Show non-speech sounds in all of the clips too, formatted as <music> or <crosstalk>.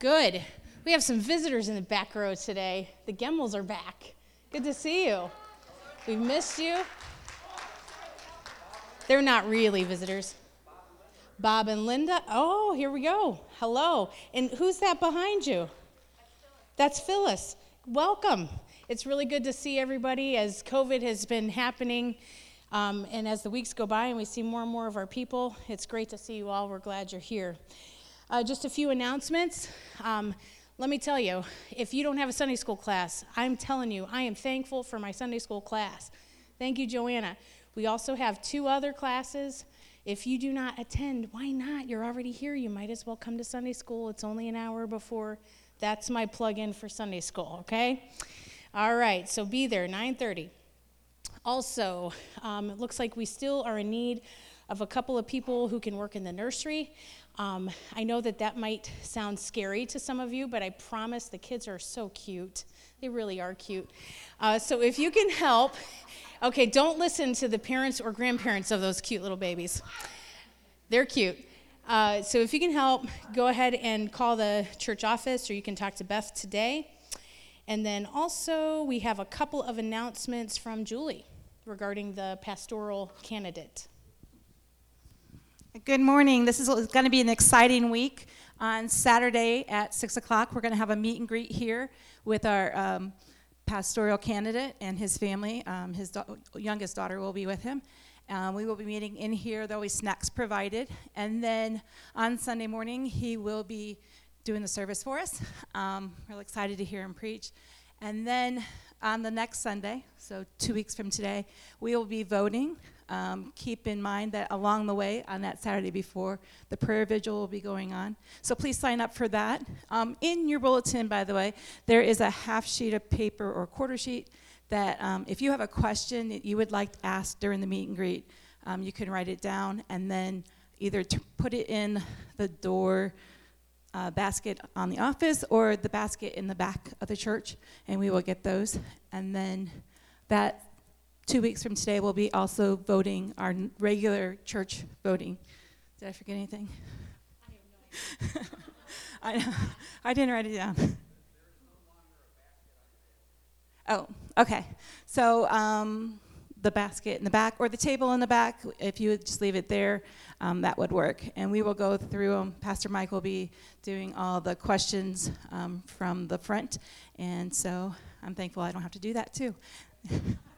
Good. We have some visitors in the back row today. The Gemmels are back. Good to see you. We've missed you. They're not really visitors. Bob and Linda. Oh, here we go. Hello. And who's that behind you? That's Phyllis. Welcome. It's really good to see everybody as COVID has been happening. Um, and as the weeks go by and we see more and more of our people, it's great to see you all. We're glad you're here. Uh, just a few announcements. Um, let me tell you, if you don't have a Sunday school class, I'm telling you, I am thankful for my Sunday school class. Thank you, Joanna. We also have two other classes. If you do not attend, why not? You're already here. You might as well come to Sunday school. It's only an hour before. That's my plug-in for Sunday school, okay? All right, so be there, 9:30. Also, um, it looks like we still are in need of a couple of people who can work in the nursery. Um, I know that that might sound scary to some of you, but I promise the kids are so cute. They really are cute. Uh, so if you can help, okay, don't listen to the parents or grandparents of those cute little babies. They're cute. Uh, so if you can help, go ahead and call the church office or you can talk to Beth today. And then also, we have a couple of announcements from Julie regarding the pastoral candidate. Good morning. This is going to be an exciting week. On Saturday at 6 o'clock, we're going to have a meet and greet here with our um, pastoral candidate and his family. Um, his youngest daughter will be with him. Um, we will be meeting in here. There'll be snacks provided. And then on Sunday morning, he will be doing the service for us. Um, really excited to hear him preach. And then on the next Sunday, so two weeks from today, we will be voting. Um, keep in mind that along the way, on that Saturday before, the prayer vigil will be going on. So please sign up for that. Um, in your bulletin, by the way, there is a half sheet of paper or quarter sheet that um, if you have a question that you would like to ask during the meet and greet, um, you can write it down and then either t- put it in the door uh, basket on the office or the basket in the back of the church, and we will get those. And then that two weeks from today, we'll be also voting our regular church voting. Did I forget anything? <laughs> I, I didn't write it down. Oh, okay. So um, the basket in the back or the table in the back, if you would just leave it there, um, that would work. And we will go through them. Pastor Mike will be doing all the questions um, from the front. And so I'm thankful I don't have to do that too. <laughs>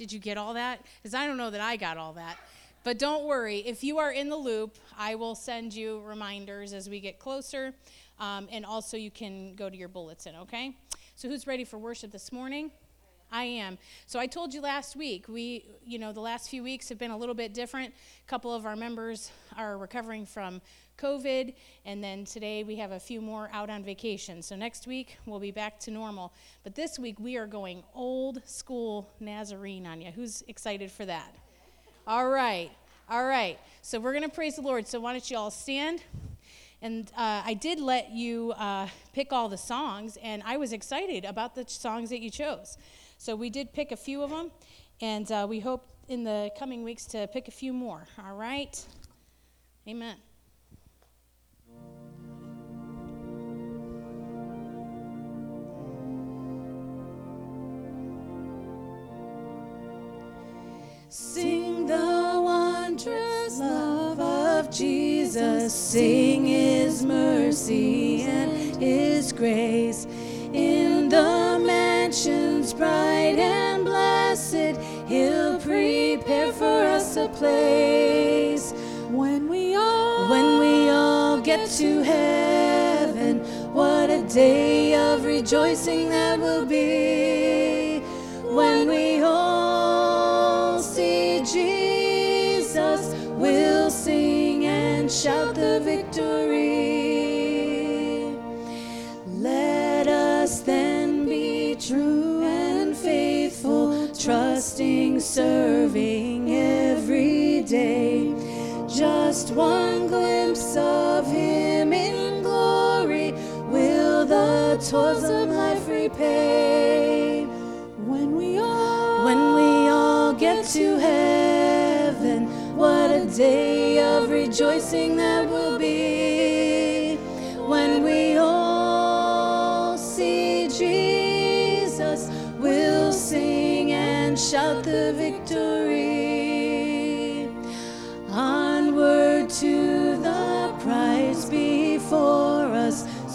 Did you get all that? Because I don't know that I got all that. But don't worry, if you are in the loop, I will send you reminders as we get closer. Um, and also, you can go to your bulletin, okay? So, who's ready for worship this morning? I am. So I told you last week, we, you know, the last few weeks have been a little bit different. A couple of our members are recovering from COVID, and then today we have a few more out on vacation. So next week we'll be back to normal. But this week we are going old school Nazarene on you. Who's excited for that? All right. All right. So we're going to praise the Lord. So why don't you all stand? And uh, I did let you uh, pick all the songs, and I was excited about the songs that you chose. So we did pick a few of them, and uh, we hope in the coming weeks to pick a few more. All right? Amen. Sing the wondrous love of Jesus, sing his mercy and his grace in the mansions bright and blessed. He'll prepare for us a place when we all when we all get to heaven. What a day of rejoicing that will be when we serving every day. Just one glimpse of Him in glory will the toils of life repay. When we all, when we all get to heaven, what a day of rejoicing that will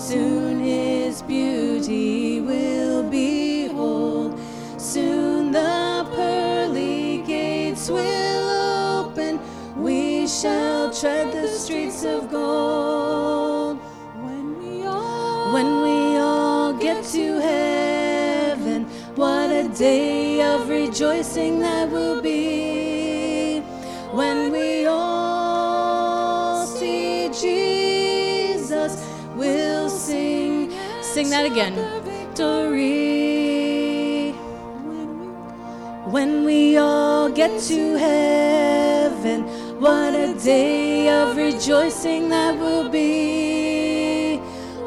soon his beauty will behold. Soon the pearly gates will open, we shall tread the streets of gold. When we all, when we all get to heaven, what a day of rejoicing that will be. Sing that again. Victory. When we all get to heaven, what a day of rejoicing that will be.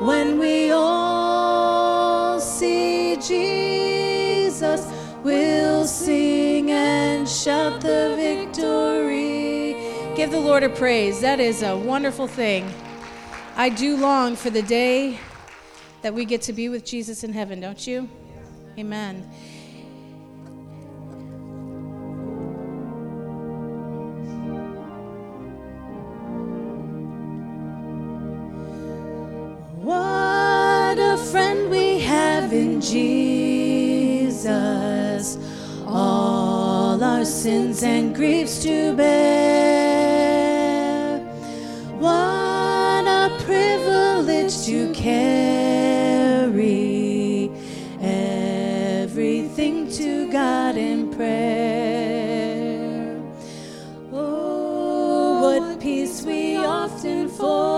When we all see Jesus, we'll sing and shout the victory. Give the Lord a praise. That is a wonderful thing. I do long for the day that we get to be with Jesus in heaven, don't you? Amen. What a friend we have in Jesus. All our sins and griefs to bear. What a privilege to carry God in prayer. Oh, what peace we often forfeit.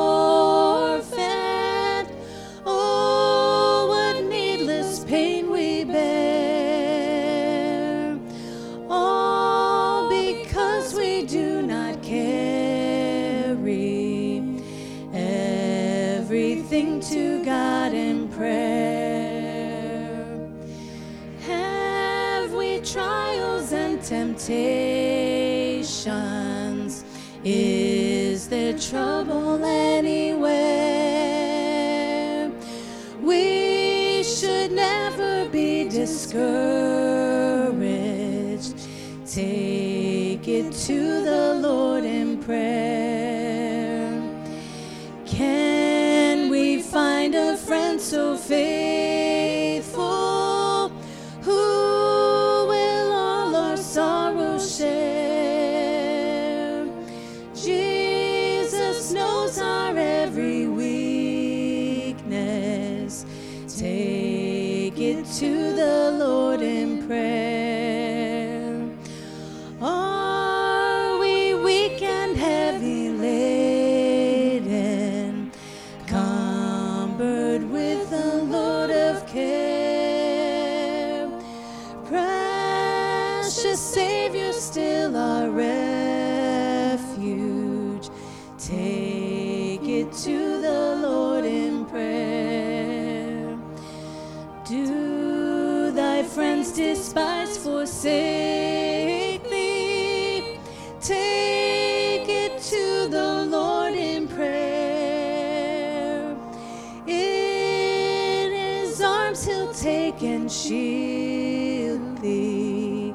Take and shield thee.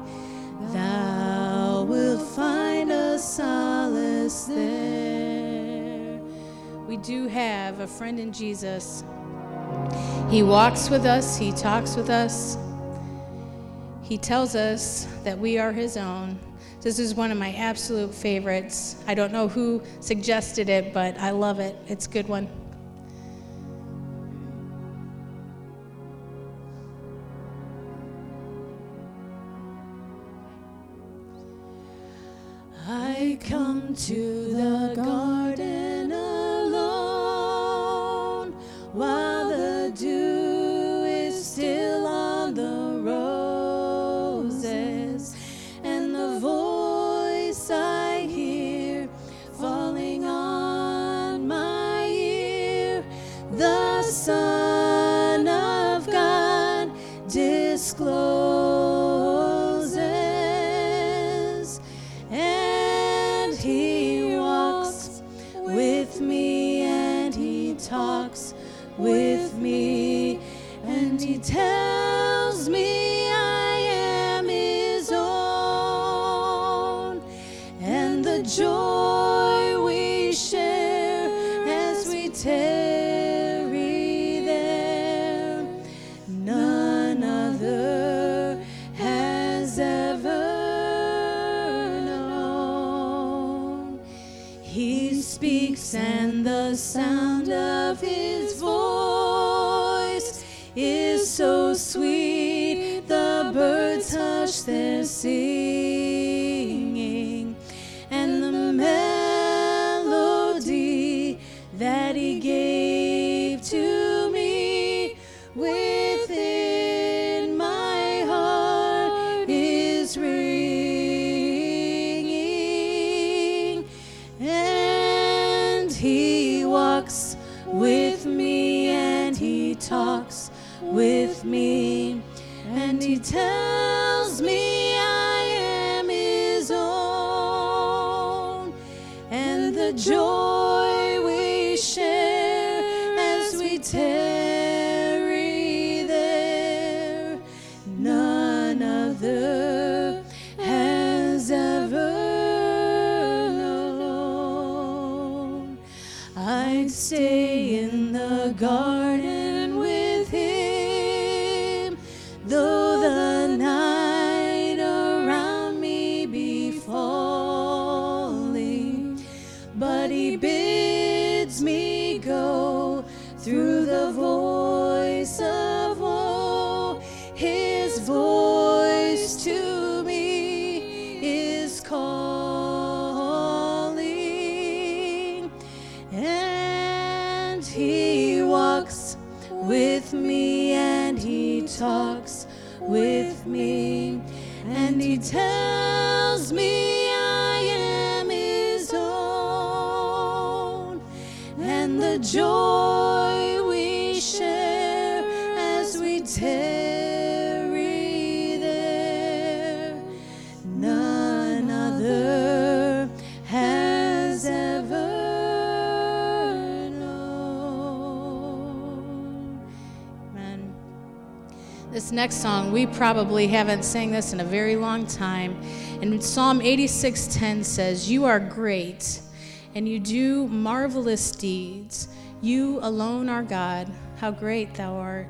Thou wilt find a solace there. We do have a friend in Jesus. He walks with us, He talks with us. He tells us that we are His own. This is one of my absolute favorites. I don't know who suggested it, but I love it. It's a good one. To He speaks, and the sound of his voice is so sweet. Tells me I am His own, and the joy. This next song, we probably haven't sang this in a very long time. And Psalm 86:10 says, "You are great, and you do marvelous deeds. You alone are God. How great thou art."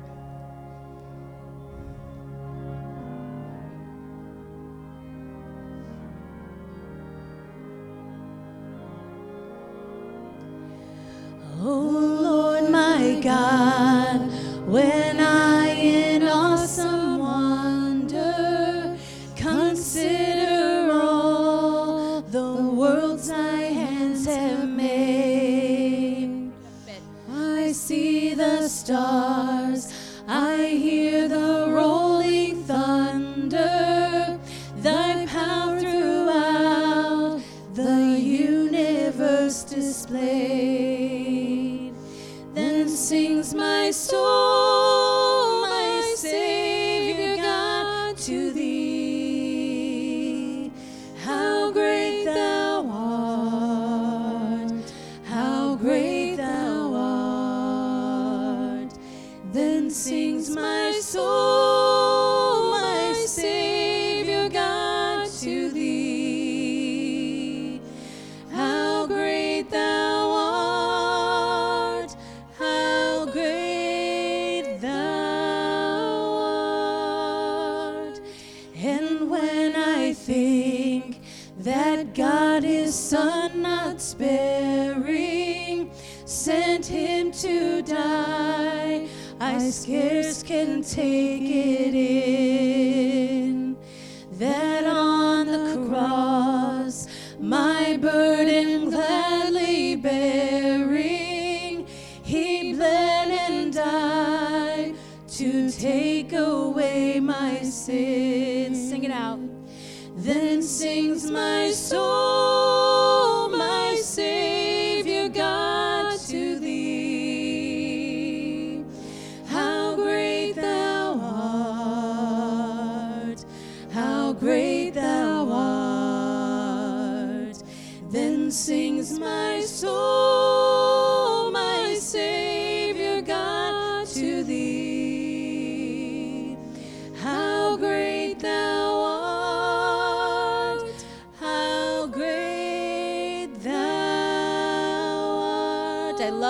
take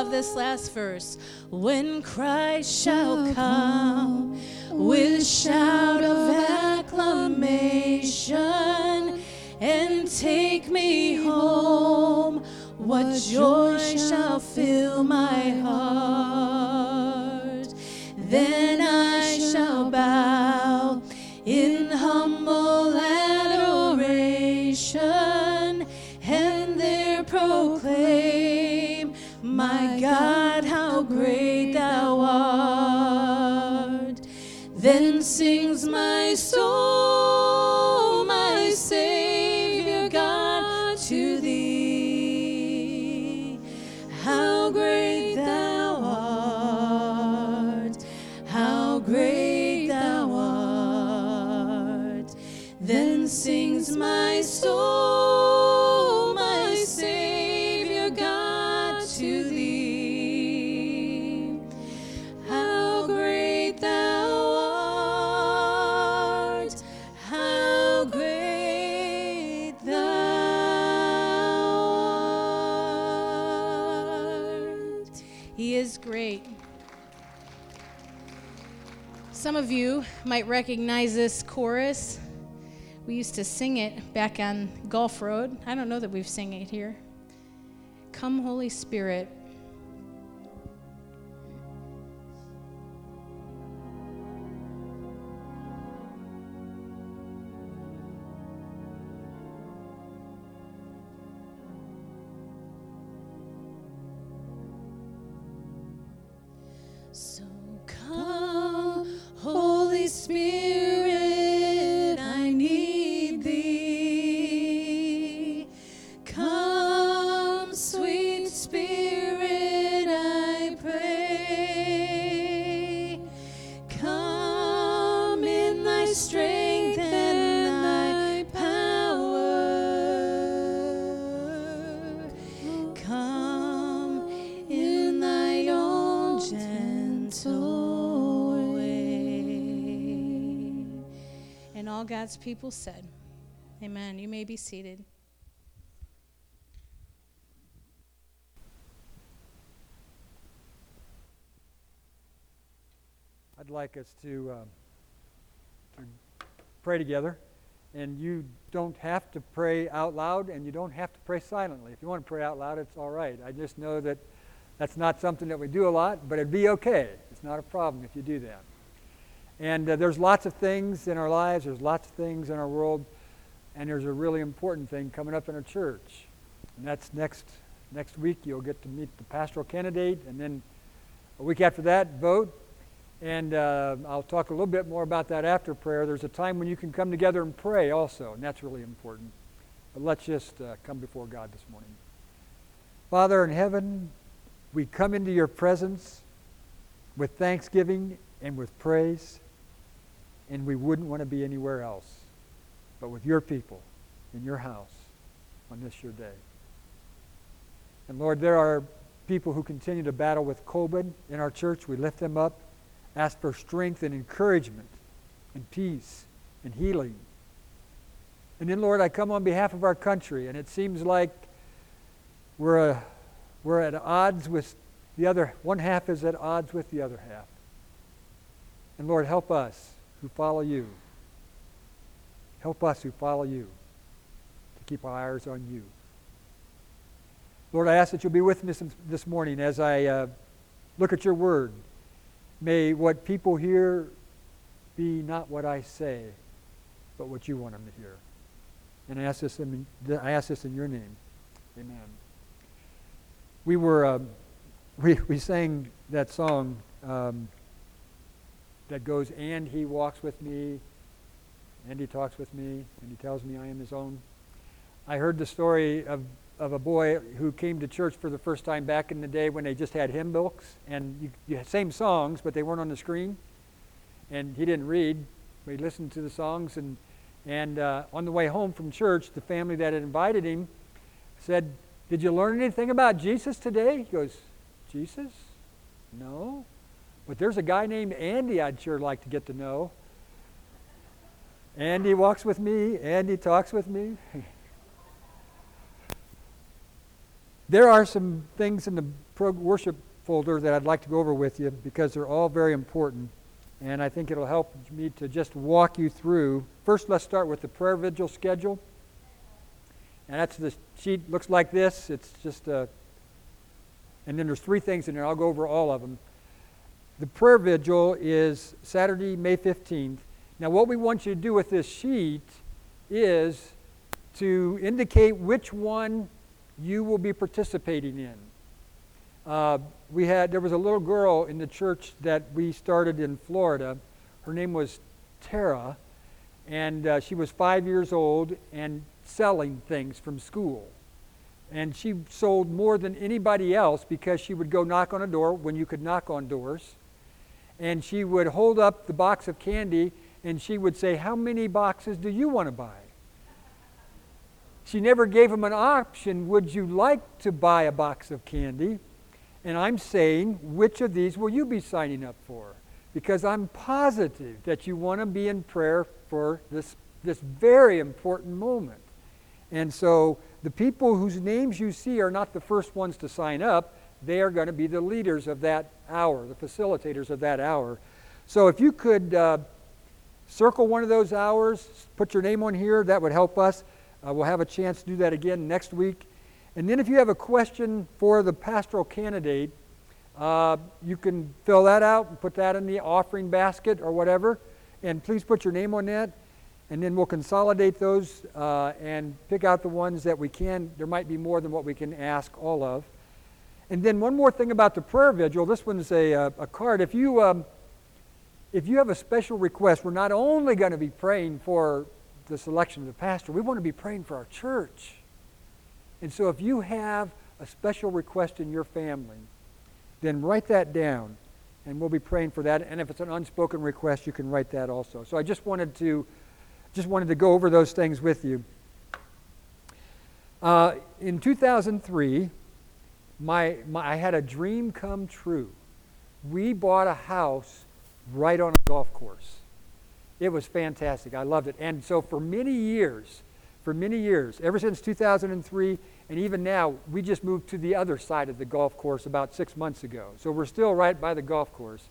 love this last verse. When Christ shall come with shout of acclamation and take me home, what joy! Might recognize this chorus. We used to sing it back on Gulf Road. I don't know that we've sang it here. Come, Holy Spirit. All God's people said, Amen. You may be seated. I'd like us to, um, to pray together. And you don't have to pray out loud and you don't have to pray silently. If you want to pray out loud, it's all right. I just know that that's not something that we do a lot, but it'd be okay. It's not a problem if you do that. And uh, there's lots of things in our lives, there's lots of things in our world, and there's a really important thing coming up in our church. And that's next, next week. You'll get to meet the pastoral candidate, and then a week after that, vote. And uh, I'll talk a little bit more about that after prayer. There's a time when you can come together and pray also, and that's really important. But let's just uh, come before God this morning. Father in heaven, we come into your presence with thanksgiving and with praise, and we wouldn't want to be anywhere else but with your people in your house on this your day. And Lord, there are people who continue to battle with COVID in our church. We lift them up ask for strength and encouragement and peace and healing. And then, Lord, I come on behalf of our country, and it seems like we're, uh, we're at odds with the other, one half is at odds with the other half. And Lord, help us who follow you. Help us who follow you to keep our eyes on you. Lord, I ask that you'll be with me this, morning as I uh, look at your word. May what people hear be not what I say, but what you want them to hear. And I ask this in, I ask this in your name. Amen. We were, um, <laughs> we, we sang that song um, that goes, And he walks with me, and he talks with me, and he tells me I am his own. I heard the story of of a boy who came to church for the first time back in the day when they just had hymn books and you, you had same songs but they weren't on the screen. And he didn't read but he listened to the songs and and uh, on the way home from church the family that had invited him said did you learn anything about jesus today? He goes jesus? No but there's a guy named andy i'd sure like to get to know andy walks with me andy talks with me <laughs> There are some things in the worship folder that I'd like to go over with you because they're all very important. And I think it'll help me to just walk you through. First, let's start with the prayer vigil schedule. And that's the sheet looks like this. It's just a, and then there's three things in there. I'll go over all of them. The prayer vigil is Saturday, May 15th. Now, what we want you to do with this sheet is to indicate which one you will be participating in. Uh, we had there was a little girl in the church that we started in Florida. Her name was Tara, and uh, she was five years old and selling things from school. And she sold more than anybody else because she would go knock on a door when you could knock on doors. And she would hold up the box of candy and she would say, How many boxes do you want to buy? She never gave him an option, Would you like to buy a box of candy? And I'm saying, Which of these will you be signing up for? Because I'm positive that you want to be in prayer for this, this very important moment. And so the people whose names you see are not the first ones to sign up. They are going to be the leaders of that hour, the facilitators of that hour. So if you could uh, circle one of those hours, put your name on here, that would help us. Uh, we'll have a chance to do that again next week. And then if you have a question for the pastoral candidate, uh, you can fill that out and put that in the offering basket or whatever. And please put your name on that. And then we'll consolidate those uh, and pick out the ones that we can. There might be more than what we can ask all of. And then one more thing about the prayer vigil. This one's a, uh, a card. If you, um, if you have a special request, we're not only going to be praying for the selection of the pastor, we want to be praying for our church. And so if you have a special request in your family, then write that down and we'll be praying for that. And if it's an unspoken request, you can write that also. So I just wanted to just wanted to go over those things with you. Uh, in 2003, my, my, I had a dream come true. We bought a house right on a golf course. It was fantastic. I loved it. And so for many years, for many years, ever since 2003, and even now, we just moved to the other side of the golf course about six months ago. So we're still right by the golf course.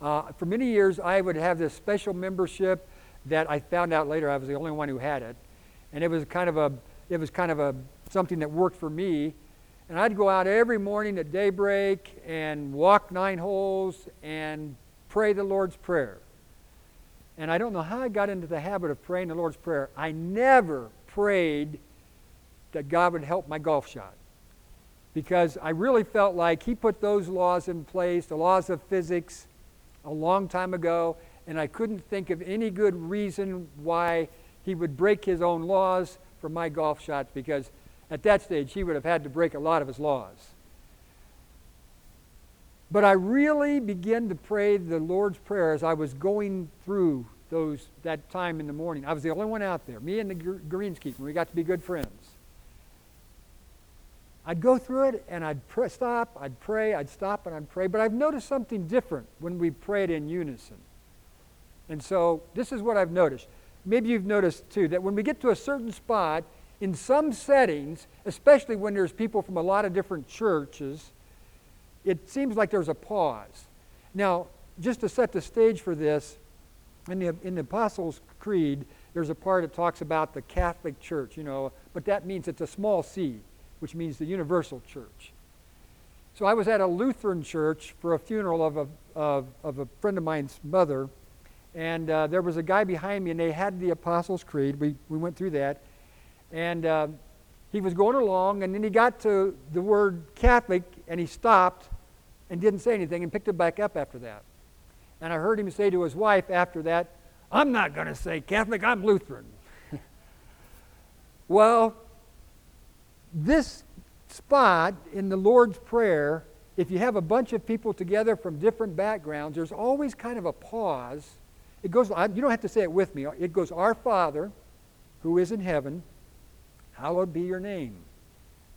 Uh, for many years, I would have this special membership that I found out later I was the only one who had it, and it was kind of a it was kind of a something that worked for me. And I'd go out every morning at daybreak and walk nine holes and pray the Lord's Prayer. And I don't know how I got into the habit of praying the Lord's Prayer. I never prayed that God would help my golf shot because I really felt like He put those laws in place, the laws of physics, a long time ago, and I couldn't think of any good reason why he would break his own laws for my golf shots because at that stage he would have had to break a lot of his laws. But I really began to pray the Lord's Prayer as I was going through those that time in the morning. I was the only one out there, me and the greenskeeper. We got to be good friends. I'd go through it and I'd pr- stop, I'd pray, I'd stop and I'd pray. But I've noticed something different when we prayed in unison. And so this is what I've noticed. Maybe you've noticed too that when we get to a certain spot, in some settings, especially when there's people from a lot of different churches, it seems like there's a pause. Now, just to set the stage for this, in the, in the Apostles' Creed, there's a part that talks about the Catholic Church, you know, but that means it's a small c, which means the universal church. So I was at a Lutheran church for a funeral of a, of, of a friend of mine's mother, and uh, there was a guy behind me, and they had the Apostles' Creed. We, we went through that. And uh, he was going along, and then he got to the word Catholic, and he stopped and didn't say anything and picked it back up after that. And I heard him say to his wife after that, I'm not going to say Catholic, I'm Lutheran. <laughs> well, this spot in the Lord's Prayer, if you have a bunch of people together from different backgrounds, there's always kind of a pause it goes, you don't have to say it with me. It goes, Our Father, who is in heaven, hallowed be your name.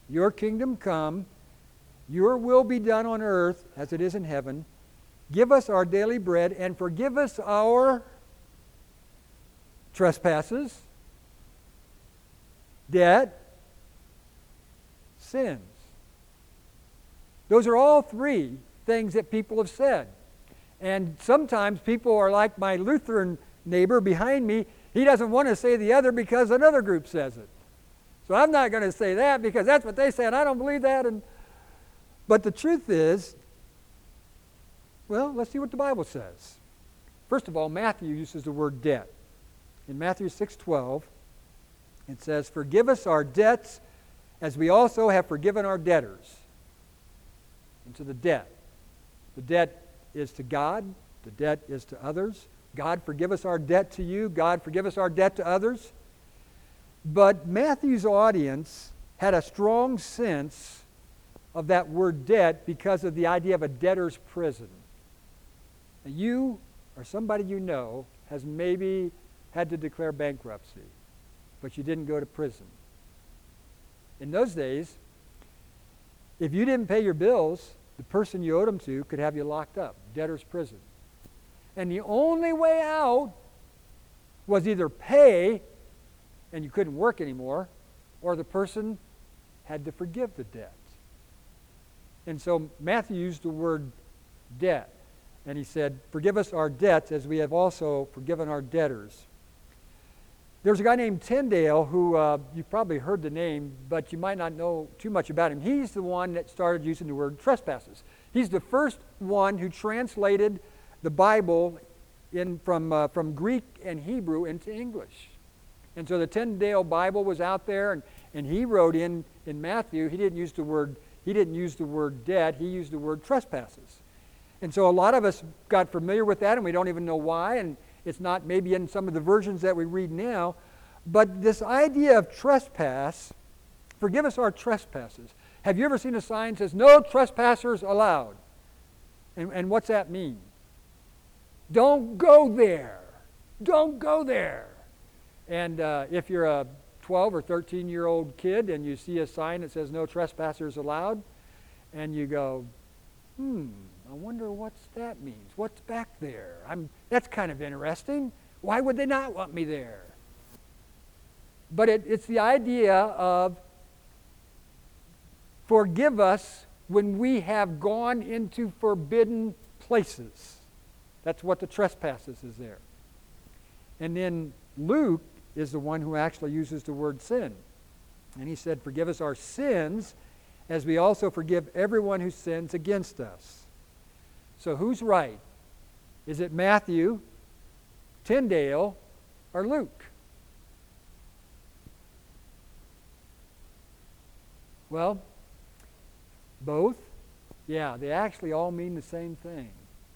Your kingdom come, your will be done on earth as it is in heaven. Give us our daily bread and forgive us our trespasses, debt, sins. Those are all three things that people have said. And sometimes people are like my Lutheran neighbor behind me. He doesn't want to say the other because another group says it. So I'm not going to say that because that's what they say, and I don't believe that. And but the truth is, well, let's see what the Bible says. First of all, Matthew uses the word debt. In Matthew 6:12, it says, "Forgive us our debts as we also have forgiven our debtors." Into the debt. The debt is to God, the debt is to others. God, forgive us our debt to you. God, forgive us our debt to others. But Matthew's audience had a strong sense of that word debt because of the idea of a debtor's prison. You or somebody you know has maybe had to declare bankruptcy, but you didn't go to prison. In those days, if you didn't pay your bills, the person you owed them to could have you locked up, debtor's prison. And the only way out was either pay and you couldn't work anymore, or the person had to forgive the debt. And so Matthew used the word debt. And he said, Forgive us our debts as we have also forgiven our debtors. There's a guy named Tyndale who uh, you've probably heard the name, but you might not know too much about him. He's the one that started using the word trespasses. He's the first one who translated the Bible in, from, uh, from Greek and Hebrew into English. And so the Tyndale Bible was out there, and, and he wrote in, in Matthew, he didn't use the word he didn't use the word debt, he used the word trespasses. And so a lot of us got familiar with that, and we don't even know why, and it's not maybe in some of the versions that we read now. But this idea of trespass, forgive us our trespasses. Have you ever seen a sign that says, no trespassers allowed? And, and what's that mean? Don't go there. Don't go there. And uh, if you're a 12 or 13 year old kid and you see a sign that says no trespassers allowed, and you go, hmm, I wonder what's that means. What's back there? I'm, that's kind of interesting. Why would they not want me there? But it, it's the idea of forgive us when we have gone into forbidden places. That's what the trespasses is there. And then Luke is the one who actually uses the word sin. And he said, Forgive us our sins as we also forgive everyone who sins against us. So who's right? Is it Matthew, Tyndale, or Luke? Well, both. Yeah, they actually all mean the same thing.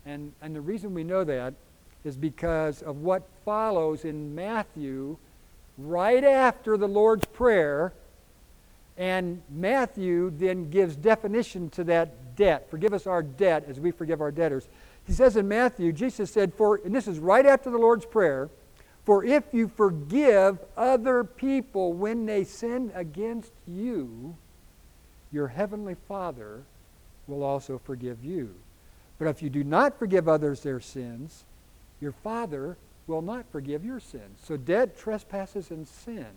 And, and the reason we know that is because of what follows in Matthew right after the Lord's Prayer. And Matthew then gives definition to that debt. Forgive us our debt as we forgive our debtors. He says in Matthew, Jesus said, for, and this is right after the Lord's Prayer, for if you forgive other people when they sin against you, your heavenly Father will also forgive you. But if you do not forgive others their sins, your Father will not forgive your sins. So debt, trespasses, and sin,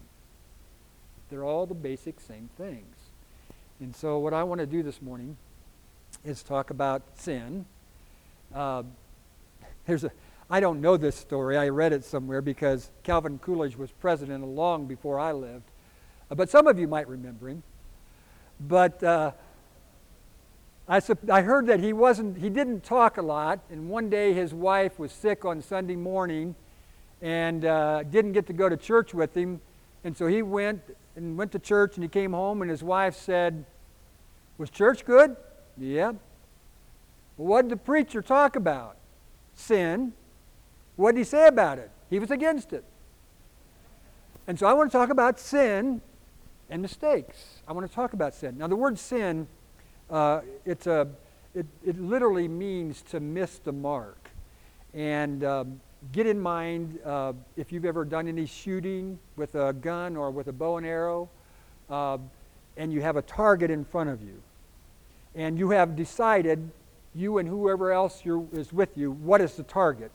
they're all the basic same things. And so what I want to do this morning is talk about sin. Uh, there's a, I don't know this story. I read it somewhere because Calvin Coolidge was president long before I lived. Uh, but some of you might remember him. But uh, I, I heard that he wasn't, he didn't talk a lot. And one day his wife was sick on Sunday morning and uh, didn't get to go to church with him. And so he went and went to church and he came home and his wife said, Was church good? Yeah. Well, what did the preacher talk about? Sin. What did he say about it? He was against it. And so I want to talk about sin and mistakes. I want to talk about sin. Now, the word sin, uh, it's a, it, it literally means to miss the mark. And um, get in mind uh, if you've ever done any shooting with a gun or with a bow and arrow, uh, and you have a target in front of you. And you have decided, you and whoever else is with you, what is the target.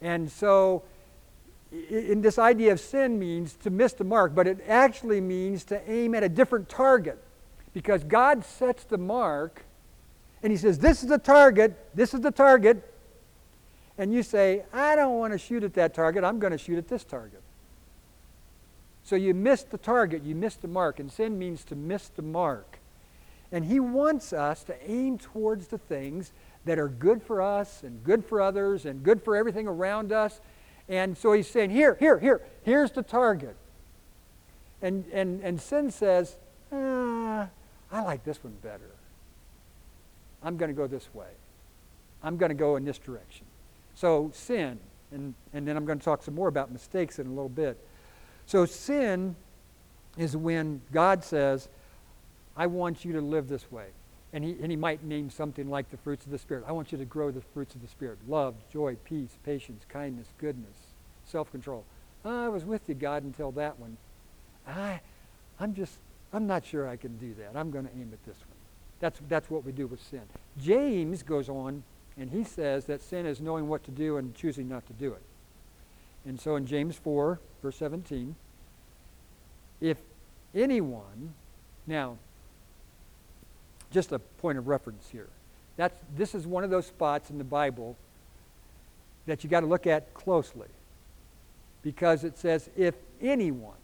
And so, in this idea of sin means to miss the mark, but it actually means to aim at a different target. Because God sets the mark, and He says, This is the target, this is the target, and you say, I don't want to shoot at that target, I'm going to shoot at this target. So you missed the target, you missed the mark, and sin means to miss the mark. And He wants us to aim towards the things that are good for us and good for others and good for everything around us. And so He's saying, Here, here, here, here's the target. And, and, and sin says, ah, I like this one better. I'm going to go this way. I'm going to go in this direction. So, sin, and, and then I'm going to talk some more about mistakes in a little bit. So, sin is when God says, I want you to live this way. And he, and he might name something like the fruits of the Spirit. I want you to grow the fruits of the Spirit love, joy, peace, patience, kindness, goodness, self control. I was with you, God, until that one. I, I'm just, I'm not sure I can do that. I'm going to aim at this one. That's, that's what we do with sin. James goes on and he says that sin is knowing what to do and choosing not to do it. And so in James 4, verse 17, if anyone, now, just a point of reference here. That's, this is one of those spots in the Bible that you got to look at closely because it says, if anyone.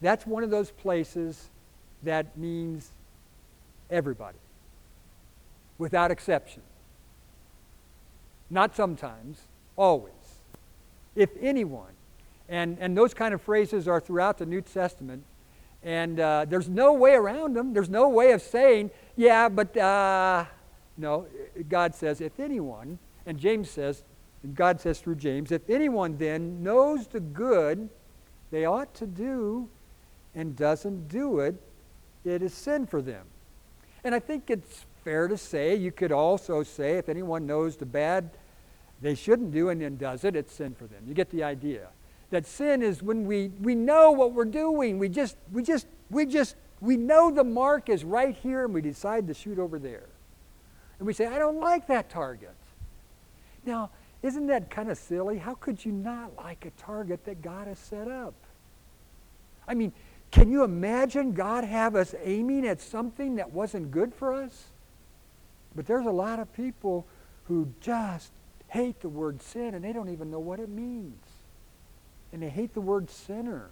That's one of those places that means everybody, without exception. Not sometimes, always. If anyone. And, and those kind of phrases are throughout the New Testament. And uh, there's no way around them. There's no way of saying, yeah, but uh, no. God says, if anyone, and James says, and God says through James, if anyone then knows the good they ought to do and doesn't do it, it is sin for them. And I think it's fair to say, you could also say, if anyone knows the bad they shouldn't do and then does it, it's sin for them. You get the idea. That sin is when we, we know what we're doing. We just, we just, we just, we know the mark is right here and we decide to shoot over there. And we say, I don't like that target. Now, isn't that kind of silly? How could you not like a target that God has set up? I mean, can you imagine God have us aiming at something that wasn't good for us? But there's a lot of people who just hate the word sin and they don't even know what it means. And they hate the word sinner.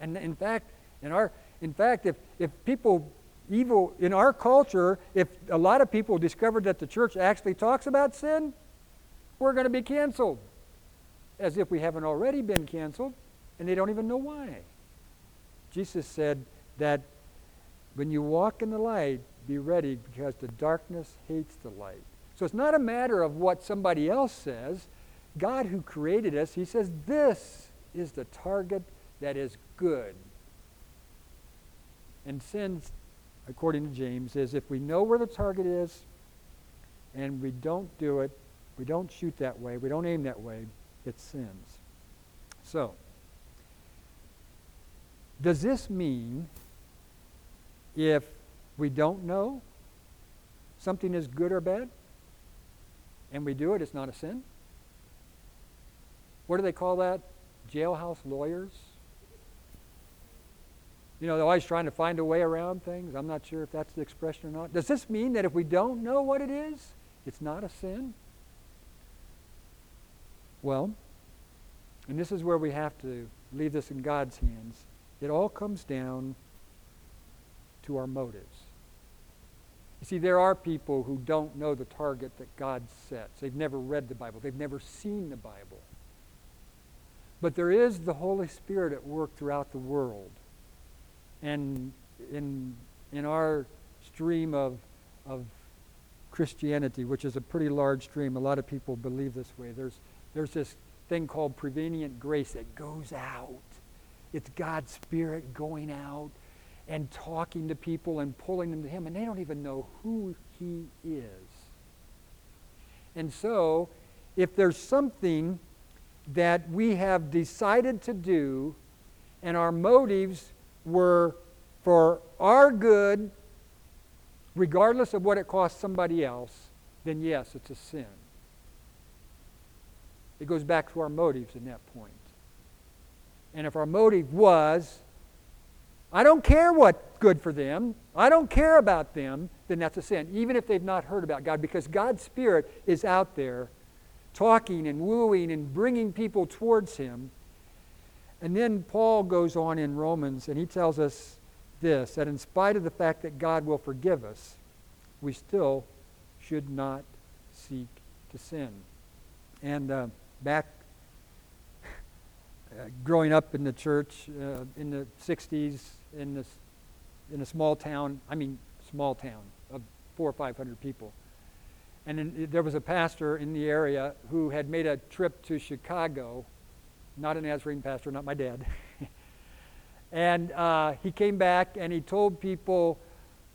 And in fact, in our in fact, if, if people evil in our culture, if a lot of people discovered that the church actually talks about sin, we're going to be canceled. As if we haven't already been canceled, and they don't even know why. Jesus said that when you walk in the light, be ready because the darkness hates the light. So it's not a matter of what somebody else says. God, who created us, He says, this is the target that is good. And sin, according to James, is if we know where the target is and we don't do it, we don't shoot that way, we don't aim that way, it sins. So, does this mean if we don't know something is good or bad and we do it, it's not a sin? What do they call that? Jailhouse lawyers? You know, they're always trying to find a way around things. I'm not sure if that's the expression or not. Does this mean that if we don't know what it is, it's not a sin? Well, and this is where we have to leave this in God's hands. It all comes down to our motives. You see, there are people who don't know the target that God sets. They've never read the Bible, they've never seen the Bible. But there is the Holy Spirit at work throughout the world. And in, in our stream of, of Christianity, which is a pretty large stream, a lot of people believe this way. There's, there's this thing called prevenient grace that goes out it's God's Spirit going out and talking to people and pulling them to Him, and they don't even know who He is. And so, if there's something that we have decided to do, and our motives were for our good, regardless of what it costs somebody else, then yes, it's a sin. It goes back to our motives in that point. And if our motive was, I don't care what's good for them, I don't care about them, then that's a sin, even if they've not heard about God, because God's Spirit is out there talking and wooing and bringing people towards Him. And then Paul goes on in Romans and he tells us this that in spite of the fact that God will forgive us, we still should not seek to sin. And uh, back <laughs> uh, growing up in the church uh, in the 60s in this in a small town, I mean small town of four or five hundred people. And in, there was a pastor in the area who had made a trip to Chicago, not a Nazarene pastor, not my dad. <laughs> and uh, he came back and he told people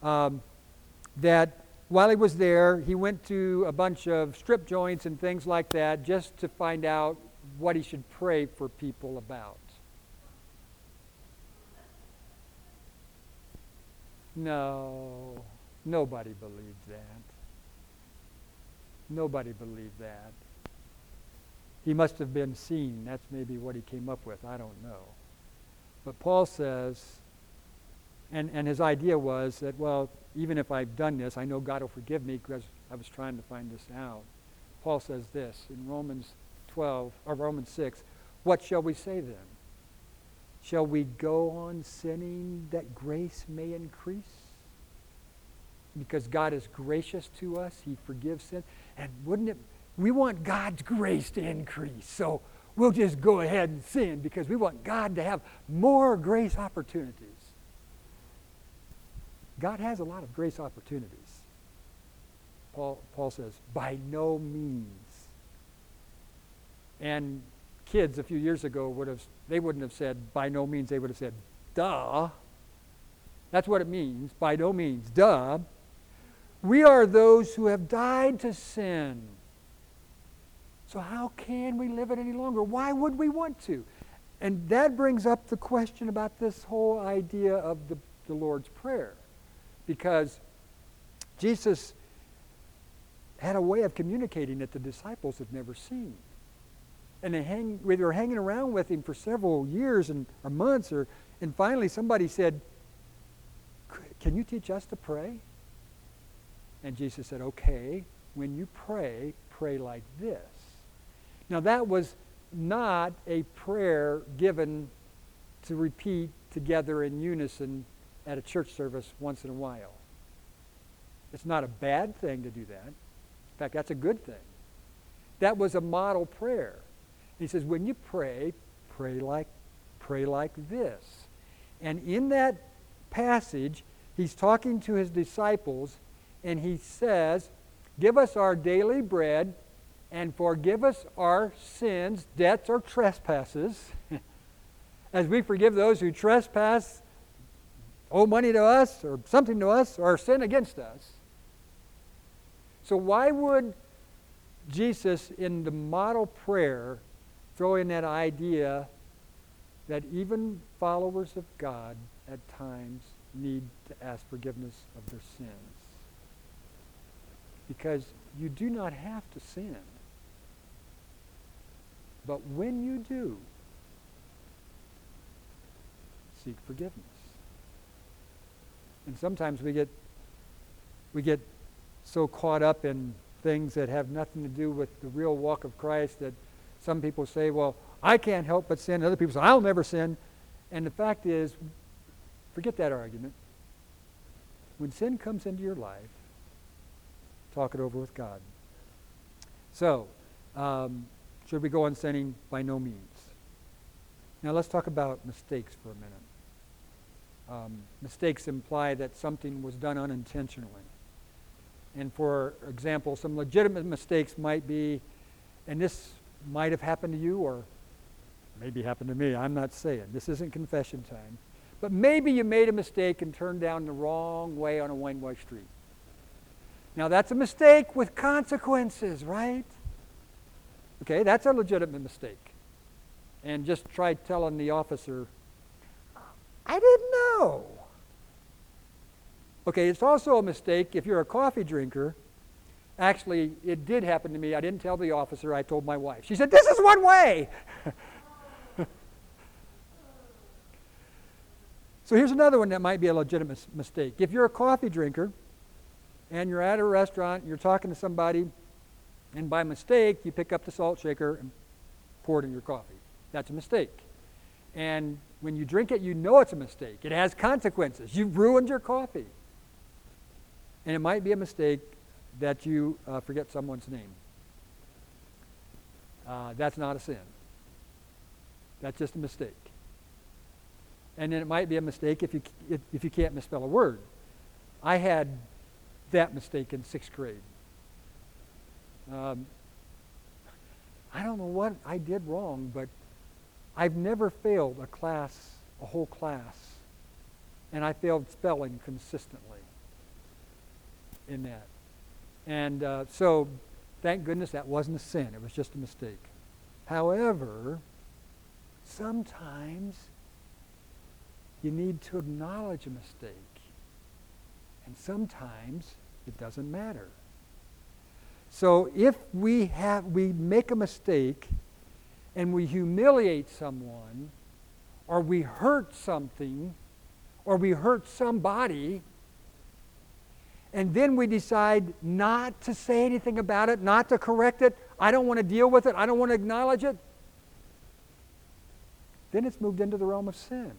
um, that while he was there, he went to a bunch of strip joints and things like that just to find out what he should pray for people about. No, nobody believed that. Nobody believed that. He must have been seen. That's maybe what he came up with. I don't know. But Paul says, and, and his idea was that, well, even if I've done this, I know God will forgive me because I was trying to find this out. Paul says this in Romans 12, or Romans 6, what shall we say then? Shall we go on sinning that grace may increase? Because God is gracious to us, He forgives sin. And wouldn't it, we want God's grace to increase. So we'll just go ahead and sin because we want God to have more grace opportunities. God has a lot of grace opportunities. Paul, Paul says, by no means. And kids a few years ago would have, they wouldn't have said by no means, they would have said, duh. That's what it means, by no means, duh. We are those who have died to sin. So, how can we live it any longer? Why would we want to? And that brings up the question about this whole idea of the, the Lord's Prayer. Because Jesus had a way of communicating that the disciples had never seen. And they, hang, they were hanging around with him for several years and, or months, or, and finally somebody said, Can you teach us to pray? And Jesus said, Okay, when you pray, pray like this. Now, that was not a prayer given to repeat together in unison at a church service once in a while. It's not a bad thing to do that. In fact, that's a good thing. That was a model prayer. He says, when you pray, pray like, pray like this. And in that passage, he's talking to his disciples, and he says, Give us our daily bread and forgive us our sins, debts, or trespasses, <laughs> as we forgive those who trespass, owe money to us, or something to us, or sin against us. So, why would Jesus, in the model prayer, throw in that idea that even followers of God at times need to ask forgiveness of their sins? Because you do not have to sin. But when you do, seek forgiveness. And sometimes we get we get so caught up in things that have nothing to do with the real walk of Christ that some people say, well, I can't help but sin. Other people say, I'll never sin. And the fact is, forget that argument. When sin comes into your life, talk it over with God. So, um, should we go on sinning? By no means. Now let's talk about mistakes for a minute. Um, mistakes imply that something was done unintentionally. And for example, some legitimate mistakes might be, and this might have happened to you or maybe happened to me. I'm not saying. This isn't confession time. But maybe you made a mistake and turned down the wrong way on a one-way street. Now that's a mistake with consequences, right? Okay, that's a legitimate mistake. And just try telling the officer, I didn't know. Okay, it's also a mistake if you're a coffee drinker. Actually, it did happen to me. I didn't tell the officer, I told my wife. She said, This is one way. <laughs> so here's another one that might be a legitimate mistake. If you're a coffee drinker and you're at a restaurant, and you're talking to somebody, and by mistake, you pick up the salt shaker and pour it in your coffee. That's a mistake. And when you drink it, you know it's a mistake. It has consequences. You've ruined your coffee. And it might be a mistake that you uh, forget someone's name. Uh, that's not a sin. That's just a mistake. And then it might be a mistake if you, if, you can't misspell a word. I had that mistake in sixth grade. Um, I don't know what I did wrong, but I've never failed a class, a whole class. And I failed spelling consistently in that. And uh, so, thank goodness that wasn't a sin. It was just a mistake. However, sometimes you need to acknowledge a mistake. And sometimes it doesn't matter. So if we have we make a mistake and we humiliate someone or we hurt something or we hurt somebody and then we decide not to say anything about it, not to correct it, I don't want to deal with it, I don't want to acknowledge it, then it's moved into the realm of sin.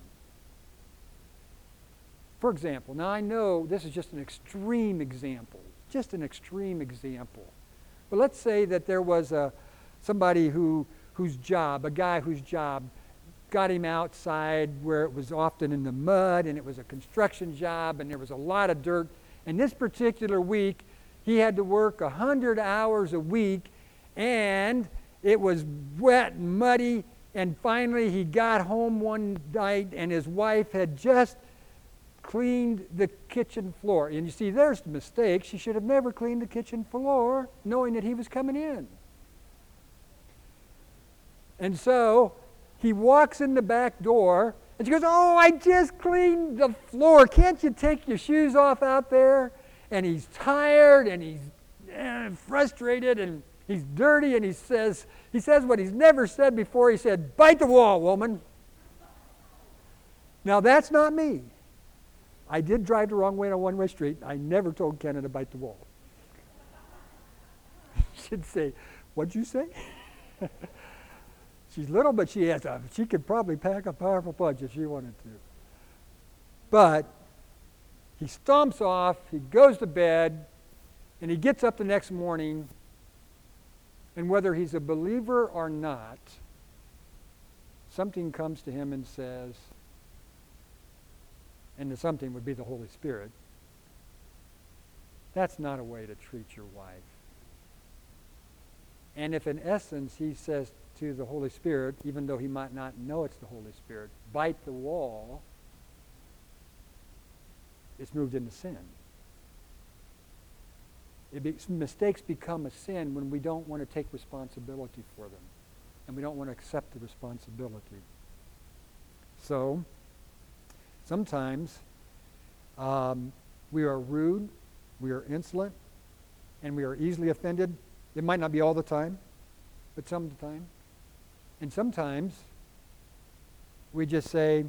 For example, now I know this is just an extreme example, just an extreme example. But let's say that there was a, somebody who, whose job, a guy whose job, got him outside where it was often in the mud and it was a construction job and there was a lot of dirt. And this particular week, he had to work 100 hours a week and it was wet and muddy. And finally, he got home one night and his wife had just cleaned the kitchen floor. And you see, there's the mistake. She should have never cleaned the kitchen floor knowing that he was coming in. And so he walks in the back door and she goes, Oh, I just cleaned the floor. Can't you take your shoes off out there? And he's tired and he's eh, frustrated and he's dirty and he says, he says what he's never said before. He said, Bite the wall, woman. Now that's not me. I did drive the wrong way on a one way street. I never told Kenna to bite the wall. <laughs> She'd say, What'd you say? <laughs> She's little, but she has a, she could probably pack a powerful punch if she wanted to. But he stomps off, he goes to bed, and he gets up the next morning, and whether he's a believer or not, something comes to him and says, and the something would be the Holy Spirit. That's not a way to treat your wife. And if in essence he says to the Holy Spirit, even though he might not know it's the Holy Spirit, bite the wall, it's moved into sin. Be, mistakes become a sin when we don't want to take responsibility for them and we don't want to accept the responsibility. So, sometimes um, we are rude, we are insolent, and we are easily offended. It might not be all the time, but some of the time. And sometimes we just say,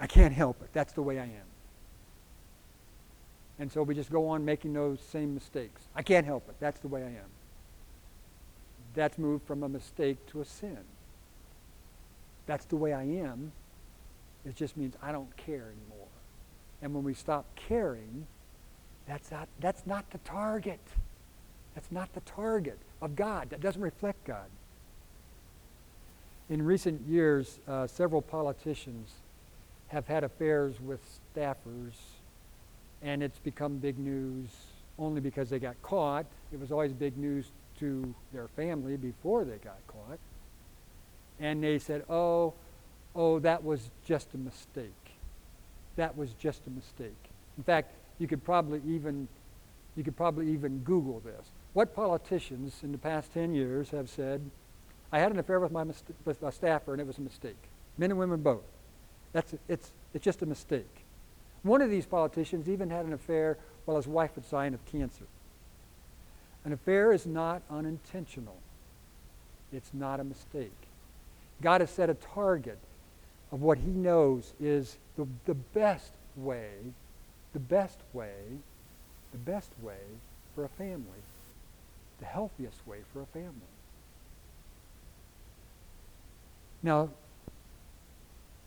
I can't help it. That's the way I am. And so we just go on making those same mistakes. I can't help it. That's the way I am. That's moved from a mistake to a sin. That's the way I am. It just means I don't care anymore. And when we stop caring, that's not, that's not the target. That's not the target of God. That doesn't reflect God. In recent years, uh, several politicians have had affairs with staffers, and it's become big news only because they got caught. It was always big news to their family before they got caught. And they said, oh, oh, that was just a mistake. That was just a mistake. In fact, you could probably even you could probably even Google this. What politicians in the past 10 years have said, I had an affair with my with a staffer and it was a mistake. Men and women both. That's it's it's just a mistake. One of these politicians even had an affair while his wife was dying of cancer. An affair is not unintentional. It's not a mistake. God has set a target of what he knows is the, the best way, the best way, the best way for a family, the healthiest way for a family. Now,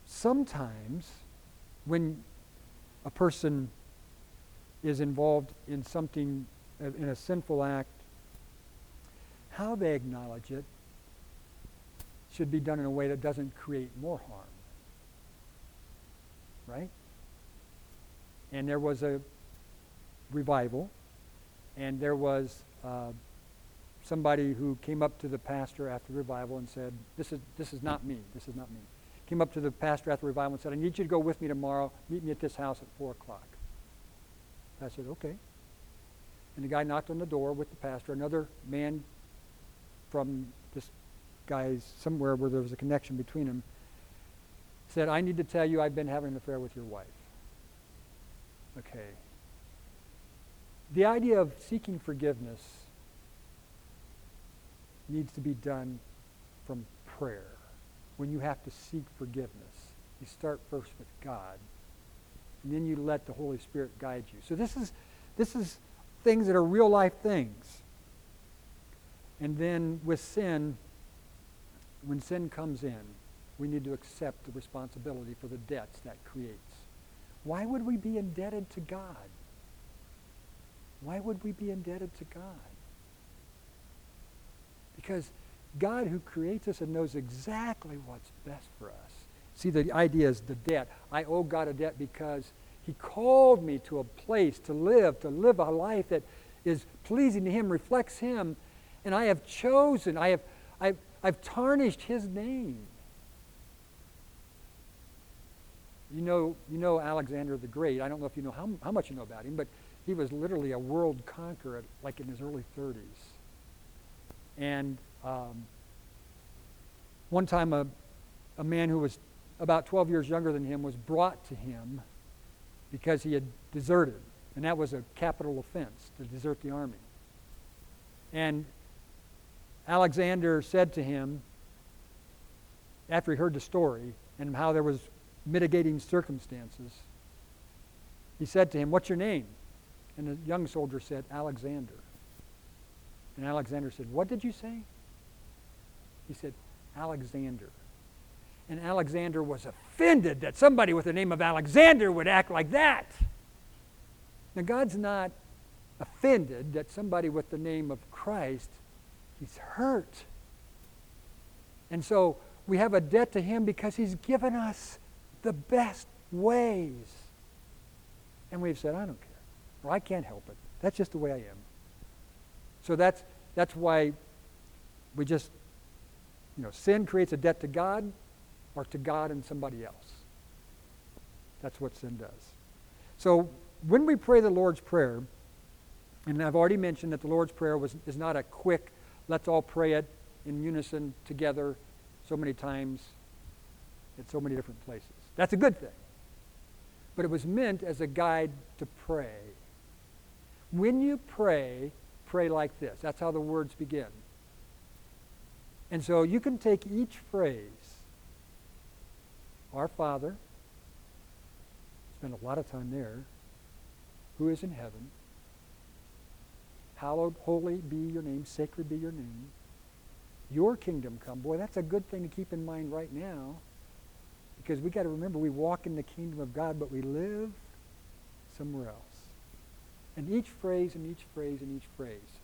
sometimes when a person is involved in something, in a sinful act, how they acknowledge it should be done in a way that doesn't create more harm. Right? And there was a revival, and there was uh, somebody who came up to the pastor after revival and said, this is, this is not me, this is not me. Came up to the pastor after revival and said, I need you to go with me tomorrow, meet me at this house at 4 o'clock. I said, okay. And the guy knocked on the door with the pastor. Another man from this guy's somewhere where there was a connection between them said, I need to tell you I've been having an affair with your wife. Okay. The idea of seeking forgiveness needs to be done from prayer. When you have to seek forgiveness, you start first with God, and then you let the Holy Spirit guide you. So this is this is things that are real life things. And then with sin, when sin comes in, we need to accept the responsibility for the debts that creates. Why would we be indebted to God? Why would we be indebted to God? Because God who creates us and knows exactly what's best for us. See, the idea is the debt. I owe God a debt because he called me to a place to live, to live a life that is pleasing to him, reflects him, and I have chosen, I have, I've, I've tarnished his name. You know, you know Alexander the Great. I don't know if you know how, how much you know about him, but he was literally a world conqueror, like in his early 30s. And um, one time, a, a man who was about 12 years younger than him was brought to him because he had deserted. And that was a capital offense to desert the army. And Alexander said to him, after he heard the story and how there was mitigating circumstances, he said to him, What's your name? And the young soldier said, Alexander. And Alexander said, What did you say? He said, Alexander. And Alexander was offended that somebody with the name of Alexander would act like that. Now, God's not offended that somebody with the name of Christ, he's hurt. And so we have a debt to him because he's given us the best ways. And we've said, I don't care. Or I can't help it. That's just the way I am. So that's, that's why we just, you know, sin creates a debt to God or to God and somebody else. That's what sin does. So when we pray the Lord's Prayer, and I've already mentioned that the Lord's Prayer was, is not a quick, let's all pray it in unison together so many times at so many different places. That's a good thing. But it was meant as a guide to pray. When you pray, pray like this. That's how the words begin. And so you can take each phrase, Our Father, spend a lot of time there, who is in heaven, hallowed, holy be your name, sacred be your name, your kingdom come. Boy, that's a good thing to keep in mind right now because we got to remember we walk in the kingdom of God, but we live somewhere else. And each phrase and each phrase and each phrase.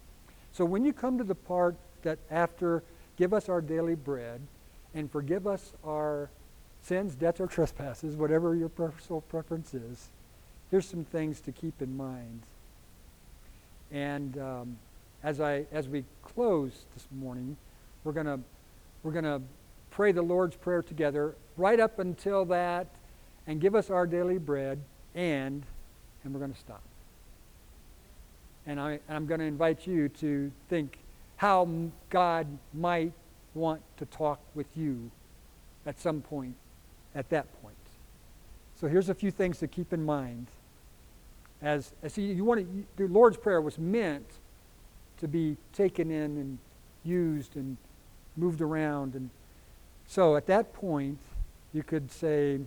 So when you come to the part that after give us our daily bread and forgive us our sins, debts, or trespasses, whatever your personal preference is, here's some things to keep in mind. And um, as I as we close this morning, we're gonna we're gonna pray the Lord's prayer together right up until that, and give us our daily bread, and and we're gonna stop. And I, I'm going to invite you to think how God might want to talk with you at some point, at that point. So here's a few things to keep in mind. As, as you, you want to, the Lord's Prayer was meant to be taken in and used and moved around. And so at that point, you could say,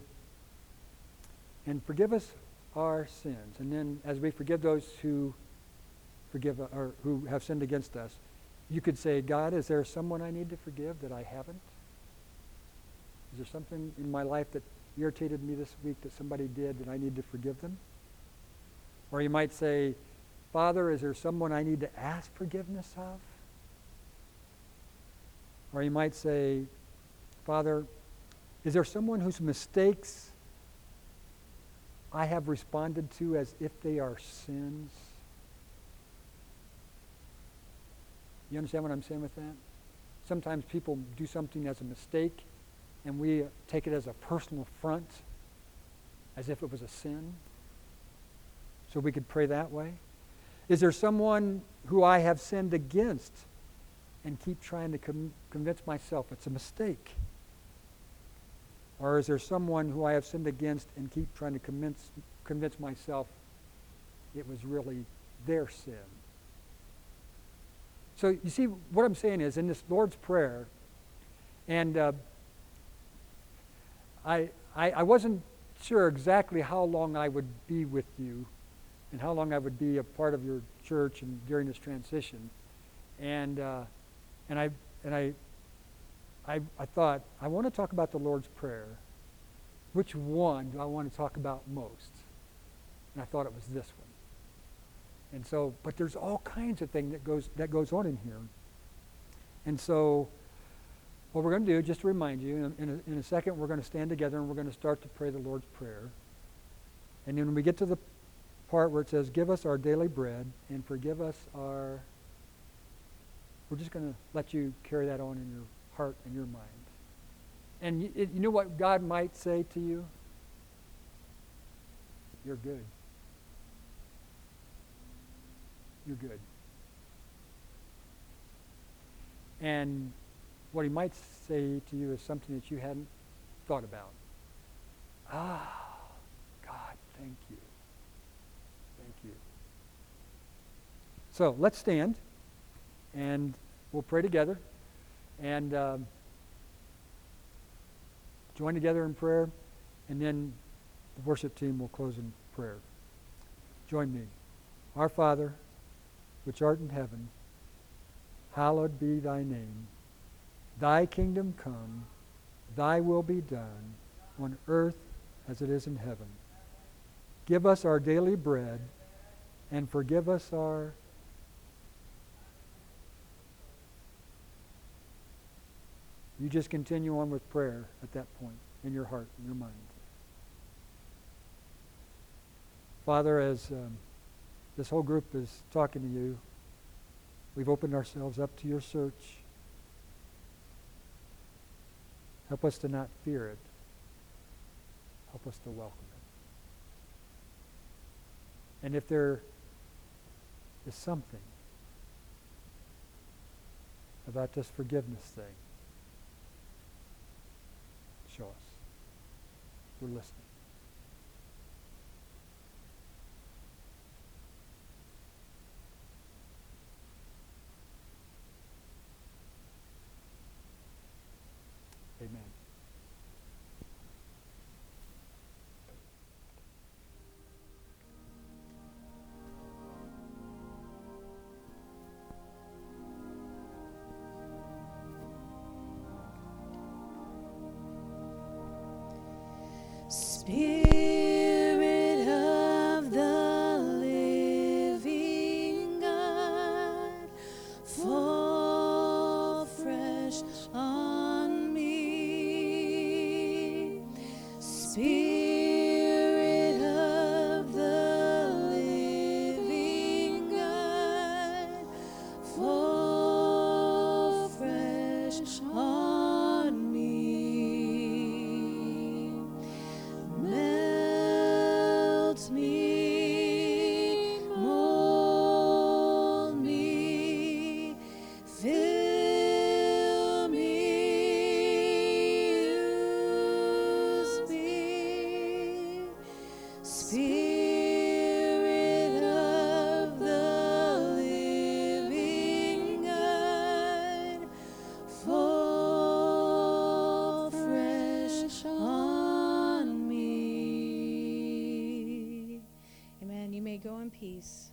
and forgive us our sins. And then as we forgive those who forgive or who have sinned against us, you could say, God, is there someone I need to forgive that I haven't? Is there something in my life that irritated me this week that somebody did that I need to forgive them. Or you might say, Father, is there someone I need to ask forgiveness of? Or you might say, Father, is there someone whose mistakes I have responded to as if they are sins? You understand what I'm saying with that? Sometimes people do something as a mistake and we take it as a personal affront, as if it was a sin. So we could pray that way. Is there someone who I have sinned against and keep trying to com- convince myself it's a mistake? Or is there someone who I have sinned against and keep trying to convince, convince myself it was really their sin? So you see, what I'm saying is in this Lord's Prayer, and uh, I, I, I wasn't sure exactly how long I would be with you and how long I would be a part of your church and during this transition. And, uh, and, I, and I, I, I thought, I want to talk about the Lord's Prayer. Which one do I want to talk about most? And I thought it was this one. And so, but there's all kinds of things that goes, that goes on in here. And so, what we're going to do, just to remind you, in, a, in a second we're going to stand together and we're going to start to pray the Lord's Prayer. And then when we get to the part where it says, Give us our daily bread and forgive us our. We're just going to let you carry that on in your heart and your mind. And you, you know what God might say to you? You're good. You're good. And what he might say to you is something that you hadn't thought about. Ah, God, thank you. Thank you. So let's stand and we'll pray together and um, join together in prayer, and then the worship team will close in prayer. Join me. Our Father, which art in heaven, hallowed be thy name. Thy kingdom come, thy will be done, on earth as it is in heaven. Give us our daily bread, and forgive us our You just continue on with prayer at that point in your heart, in your mind. Father, as um, this whole group is talking to you, we've opened ourselves up to your search. Help us to not fear it. Help us to welcome it. And if there is something about this forgiveness thing, show us. We're listening. Spirit peace.